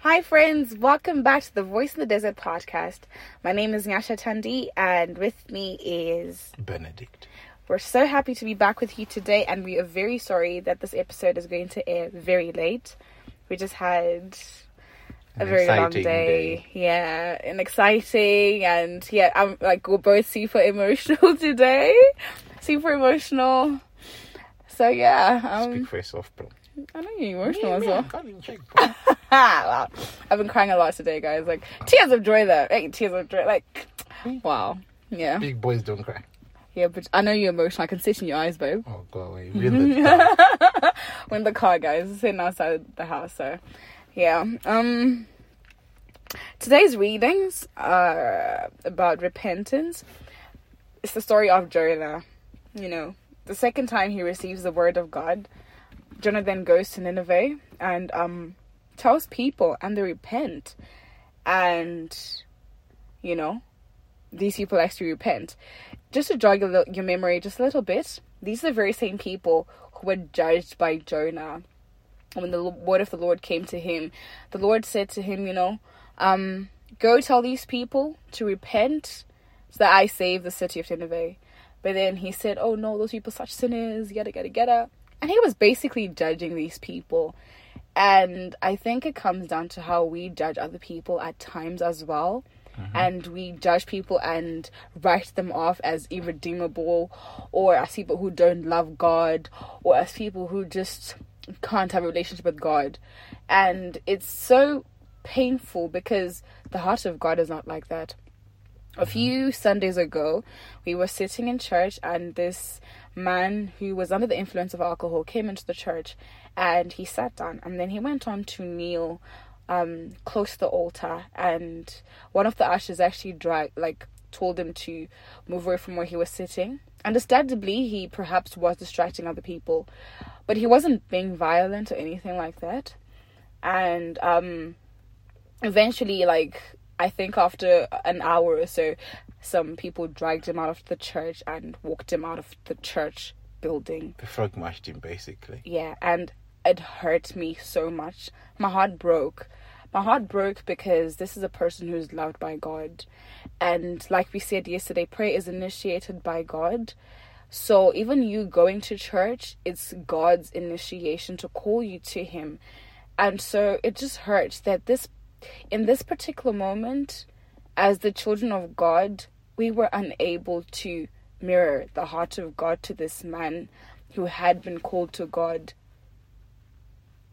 Hi, friends. Welcome back to the Voice in the Desert podcast. My name is Nyasha Tandi, and with me is Benedict. We're so happy to be back with you today, and we are very sorry that this episode is going to air very late. We just had a An very long day. day. Yeah, and exciting, and yeah, I'm like we're both super emotional today. Super emotional. So yeah, um, Speak for yourself, bro. I know you're emotional as well. can't even check, bro. wow. I've been crying a lot today, guys. Like tears of joy though. Hey, tears of joy. Like wow. Yeah. Big boys don't cry. Yeah, but I know you're emotional. I can see it in your eyes, babe. Oh, god, away. We're in the dark. We're in the car, guys. Is sitting outside the house, so yeah. Um today's readings are about repentance. It's the story of Jonah. You know, the second time he receives the word of God, Jonah then goes to Nineveh and um tells people and they repent. And you know, these people actually repent. Just to jog your, your memory just a little bit, these are the very same people who were judged by Jonah. When the word of the Lord came to him, the Lord said to him, you know, um, go tell these people to repent so that I save the city of Nineveh. But then he said, oh no, those people such sinners, yada, yada, yada. And he was basically judging these people. And I think it comes down to how we judge other people at times as well. Mm-hmm. And we judge people and write them off as irredeemable or as people who don't love God or as people who just can't have a relationship with God. And it's so painful because the heart of God is not like that. A few Sundays ago, we were sitting in church, and this man who was under the influence of alcohol came into the church and he sat down. And then he went on to kneel um, close to the altar. And one of the ushers actually dragged, like, told him to move away from where he was sitting. Understandably, he perhaps was distracting other people, but he wasn't being violent or anything like that. And um, eventually like i think after an hour or so some people dragged him out of the church and walked him out of the church building. The frog mashed him, basically. yeah and it hurt me so much. My heart broke. My heart broke because this is a person who's loved by god. And like we said yesterday prayer is initiated by god. So even you going to church it's god's initiation to call you to him. And so it just hurts that this in this particular moment as the children of god we were unable to mirror the heart of god to this man who had been called to god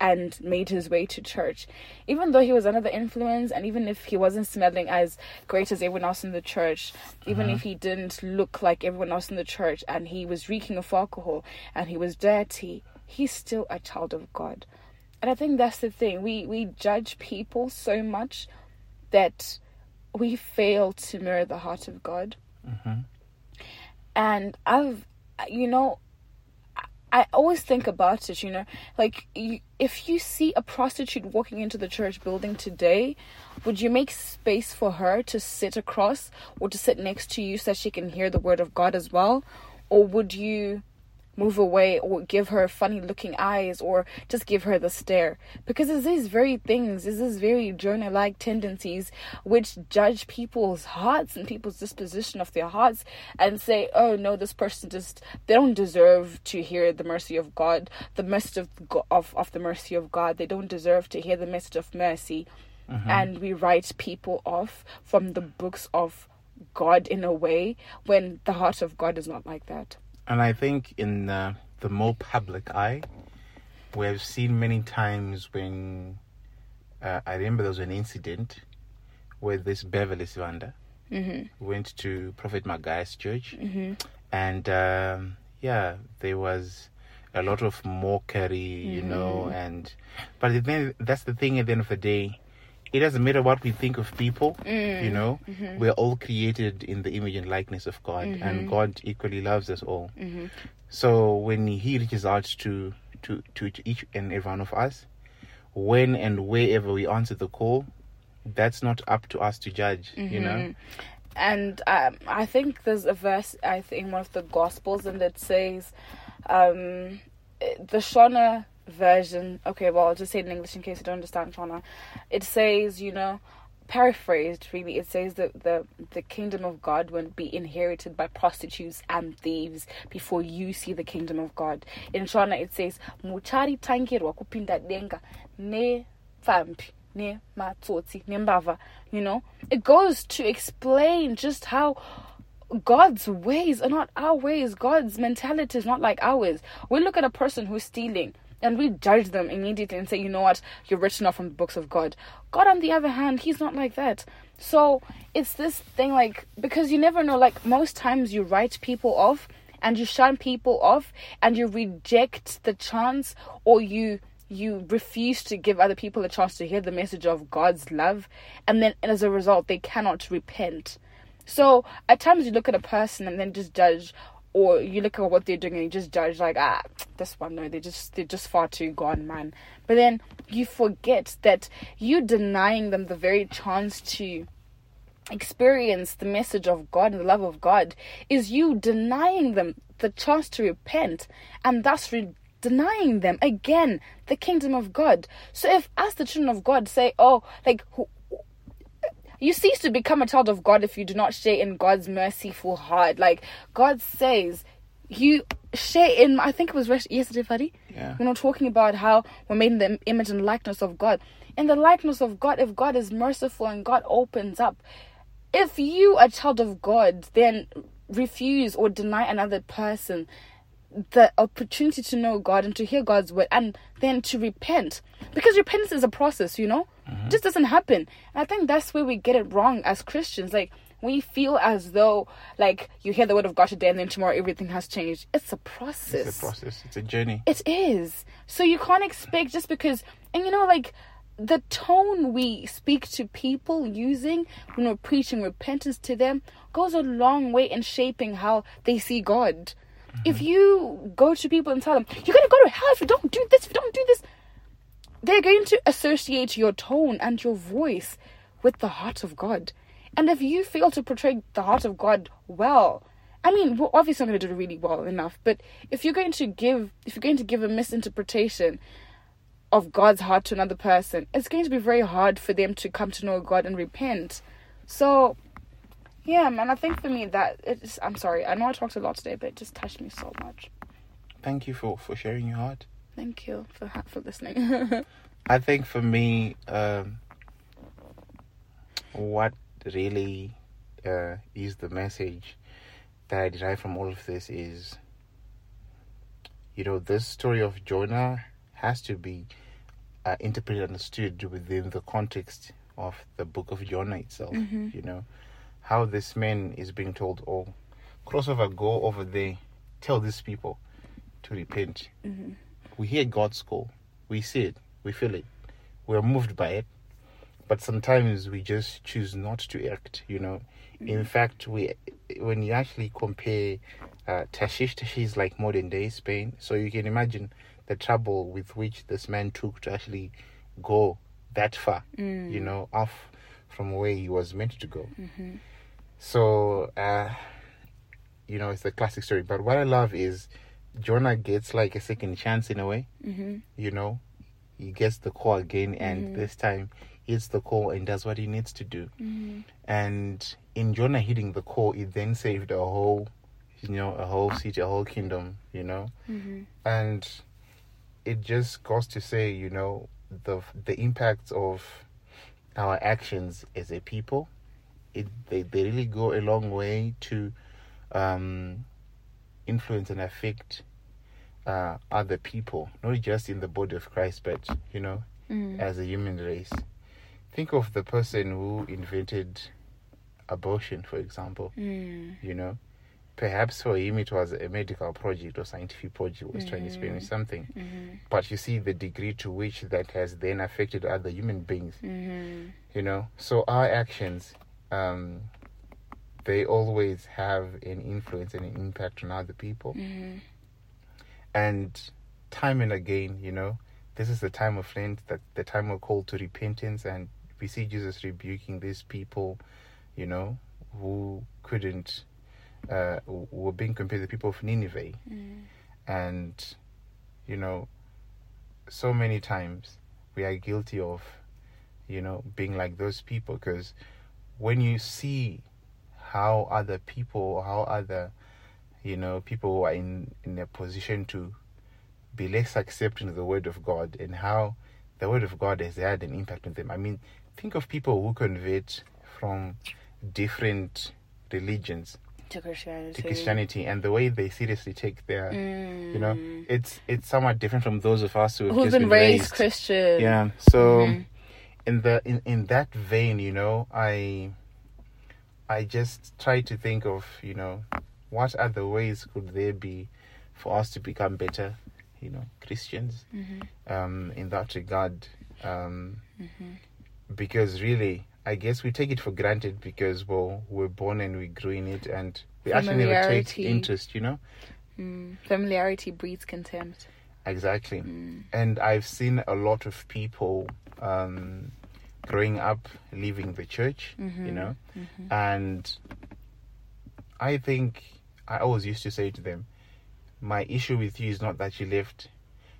and made his way to church. Even though he was under the influence and even if he wasn't smelling as great as everyone else in the church even if uh-huh. he didn't look like everyone else in the church and he was reeking of alcohol and he was dirty he's still a child of god and I think that's the thing. We we judge people so much that we fail to mirror the heart of God. Mm-hmm. And I've, you know, I- I always think about it. You know, like you, if you see a prostitute walking into the church building today, would you make space for her to sit across or to sit next to you so she can hear the word of God as well, or would you? Move away or give her funny looking eyes or just give her the stare. Because it's these very things it's these very Jonah like tendencies which judge people's hearts and people's disposition of their hearts and say oh no this person just they don't deserve to hear the mercy of God the message of of, of the mercy of God. They don't deserve to hear the message of mercy. Mm-hmm. And we write people off from the books of God in a way when the heart of God is not like that And I think in uh, the more public eye, we have seen many times when uh, I remember there was an incident where this Beverly Sibanda went to Prophet Magaya's church, and um, yeah, there was a lot of mockery, you know, and but then that's the thing. At the end of the day, it doesn't matter what we think of people, mm. you know, mm-hmm. we're all created in the image and likeness of God, and mm-hmm. God equally loves us all. Mm-hmm. So when He reaches out to, to, to each and every one of us, when and wherever we answer the call, that's not up to us to judge, you know. and um, I think there's a verse I think in one of the Gospels and it says, um, the Shona version. Okay, well, I'll just say in English in case you don't understand Shona. It says, you know, paraphrased really, it says that the the kingdom of God won't be inherited by prostitutes and thieves before you see the kingdom of God. In Shona, it says, muchari tangirwa kupinda denga ne fampi ne matsotsi ne mbava. You know, it goes to explain just how God's ways are not our ways. God's mentality is not like ours. We look at a person who's stealing and we judge them immediately and say, you know what, you're written off from the books of God. God, on the other hand, He's not like that. So it's this thing like, because you never know, like, most times you write people off and you shun people off and you reject the chance or you you refuse to give other people a chance to hear the message of God's love and then as a result they cannot repent. So at times you look at a person and then just judge or you look at what they're doing and you just judge like ah this one no they're just they're just far too gone man but then you forget that you denying them the very chance to experience the message of God and the love of God is you denying them the chance to repent and thus re- denying them again the kingdom of God. So if as the children of God say, oh, like you cease to become a child of God if you do not share in God's merciful heart. Like God says, you share in. I think it was yesterday, Fadi. Yeah. You know, talking about how we're made in the image and likeness of God. In the likeness of God, if God is merciful and God opens up, if you a child of God, then refuse or deny another person the opportunity to know God and to hear God's word and then to repent. Because repentance is a process, you know? It just doesn't happen. And I think that's where we get it wrong as Christians. Like we feel as though like you hear the word of God today and then tomorrow everything has changed. It's a process. It's a process. It's a journey. It is. So you can't expect just because and you know like the tone we speak to people using when we're preaching repentance to them goes a long way in shaping how they see God. If mm-hmm. you go to people and tell them, you're going to go to hell if you don't do this, if you don't do this, they're going to associate your tone and your voice with the heart of God. And if you fail to portray the heart of God well, I mean, we're obviously not going to do it really well enough, but if you're going to give, if you're going to give a misinterpretation of God's heart to another person, it's going to be very hard for them to come to know God and repent. So, yeah, man, I think for me that it's. I'm sorry, I know I talked a lot today, but it just touched me so much. Thank you for for sharing your heart. Thank you for ha- for listening. I think for me, um, what really uh, is the message that I derive from all of this is, you know, this story of Jonah has to be uh, interpreted and understood within the context of the book of Jonah itself. You know, how this man is being told, "Oh, cross over, go over there, tell these people to repent." We hear God's call, we see it, we feel it, we're moved by it, but sometimes we just choose not to act. You know, in fact, we when you actually compare uh, Tarshish, Tarshish is like modern day Spain, so you can imagine the trouble with which this man took to actually go that far. You know, off from where he was meant to go. So, uh, you know, it's a classic story. But what I love is Jonah gets like a second chance in a way. mm-hmm. You know, he gets the call again, and this time hits the call and does what he needs to do. And in Jonah hitting the call, it then saved a whole, you know, a whole city, a whole kingdom. You know, and it just goes to say, you know, the the impacts of our actions as a people it they, they really go a long way to um, influence and affect uh, other people, not just in the body of Christ, but you know, as a human race. Think of the person who invented abortion, for example. Mm. You know, perhaps for him it was a medical project or scientific project was trying to explain something. Mm-hmm. But you see the degree to which that has then affected other human beings Mm-hmm. you know so our actions um they always have an influence and an impact on other people. Mm-hmm. and time and again you know this is the time of lent that the time of call to repentance and we see jesus rebuking these people you know who couldn't uh were being compared to the people of nineveh. And you know so many times we are guilty of, you know, being like those people because when you see how other people, how other, you know, people who are in in a position to be less accepting of the word of God and how the word of God has had an impact on them. I mean, think of people who convert from different religions To Christianity. to Christianity and the way they seriously take their, you know, Mm. it's it's somewhat different from those of us who have Who've just been been raised, raised. Christian. Yeah. So Mhm. in the in, in that vein, you know, I I just try to think of, you know, what other ways could there be for us to become better, you know, Christians Mhm. um, in that regard. Um, Mhm. because really, I guess we take it for granted because, well, we're born and we grew in it and we actually never take interest, you know? Mm. Familiarity breeds contempt. Exactly. Mm. And I've seen a lot of people um, growing up leaving the church, you Mhm. know? Mhm. And I think I always used to say to them, my issue with you is not that you left,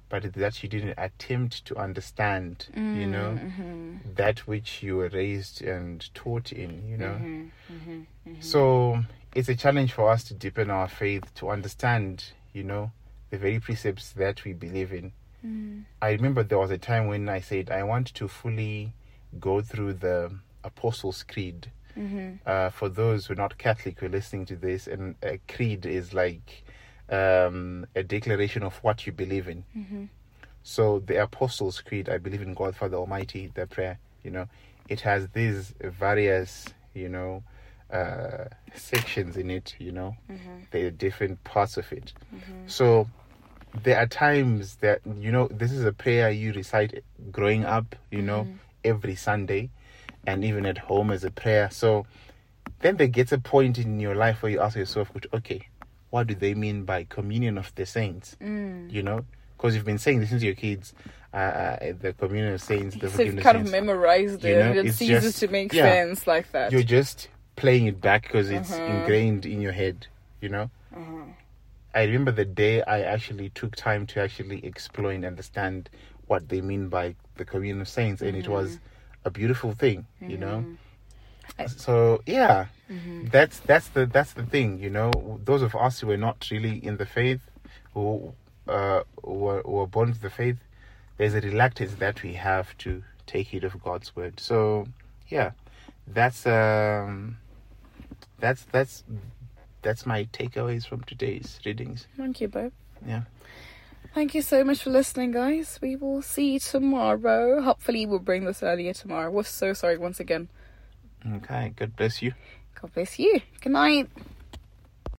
but that you didn't attempt to understand, you know, Mhm. that which you were raised and taught in, you know. Mhm. Mhm. Mhm. So it's a challenge for us to deepen our faith, to understand, you know, the very precepts that we believe in. Mm. I remember there was a time when I said I want to fully go through the Apostles' Creed. Mhm. Uh, for those who are not Catholic who are listening to this, and a creed is like um, a declaration of what you believe in. Mhm. So the Apostles' Creed, I believe in God Father Almighty, the prayer, you know, it has these various, you know, uh, sections in it, you know, Mhm. there are different parts of it. Mhm. So there are times that, you know, this is a prayer you recite growing up, you know, Mhm. Every Sunday and even at home as a prayer. So then there gets a point in your life where you ask yourself, okay, what do they mean by communion of the saints? Mm. You know, because you've been saying this to your kids, uh, uh, the communion of saints, the So you've forgiveness kind of of saints. memorized You it. know, it ceases just- to make yeah. sense like that. You're just playing it back because it's Mhm. ingrained in your head. You know. Uh-huh. I remember the day I actually took time to actually explore and understand what they mean by the communion of saints, and it was a beautiful thing, you know. Mhm. I- So yeah, Mhm. that's that's the that's the thing, you know. Those of us who were not really in the faith, who uh, were, were born to the faith, there's a reluctance that we have to take heed of God's word. So yeah, that's um, that's that's that's my takeaways from today's readings. Thank you, babe. Yeah. Thank you so much for listening, guys. We will see you tomorrow. Hopefully, we'll bring this earlier tomorrow. We're so sorry once again. Okay. God bless you. God bless you. Good night.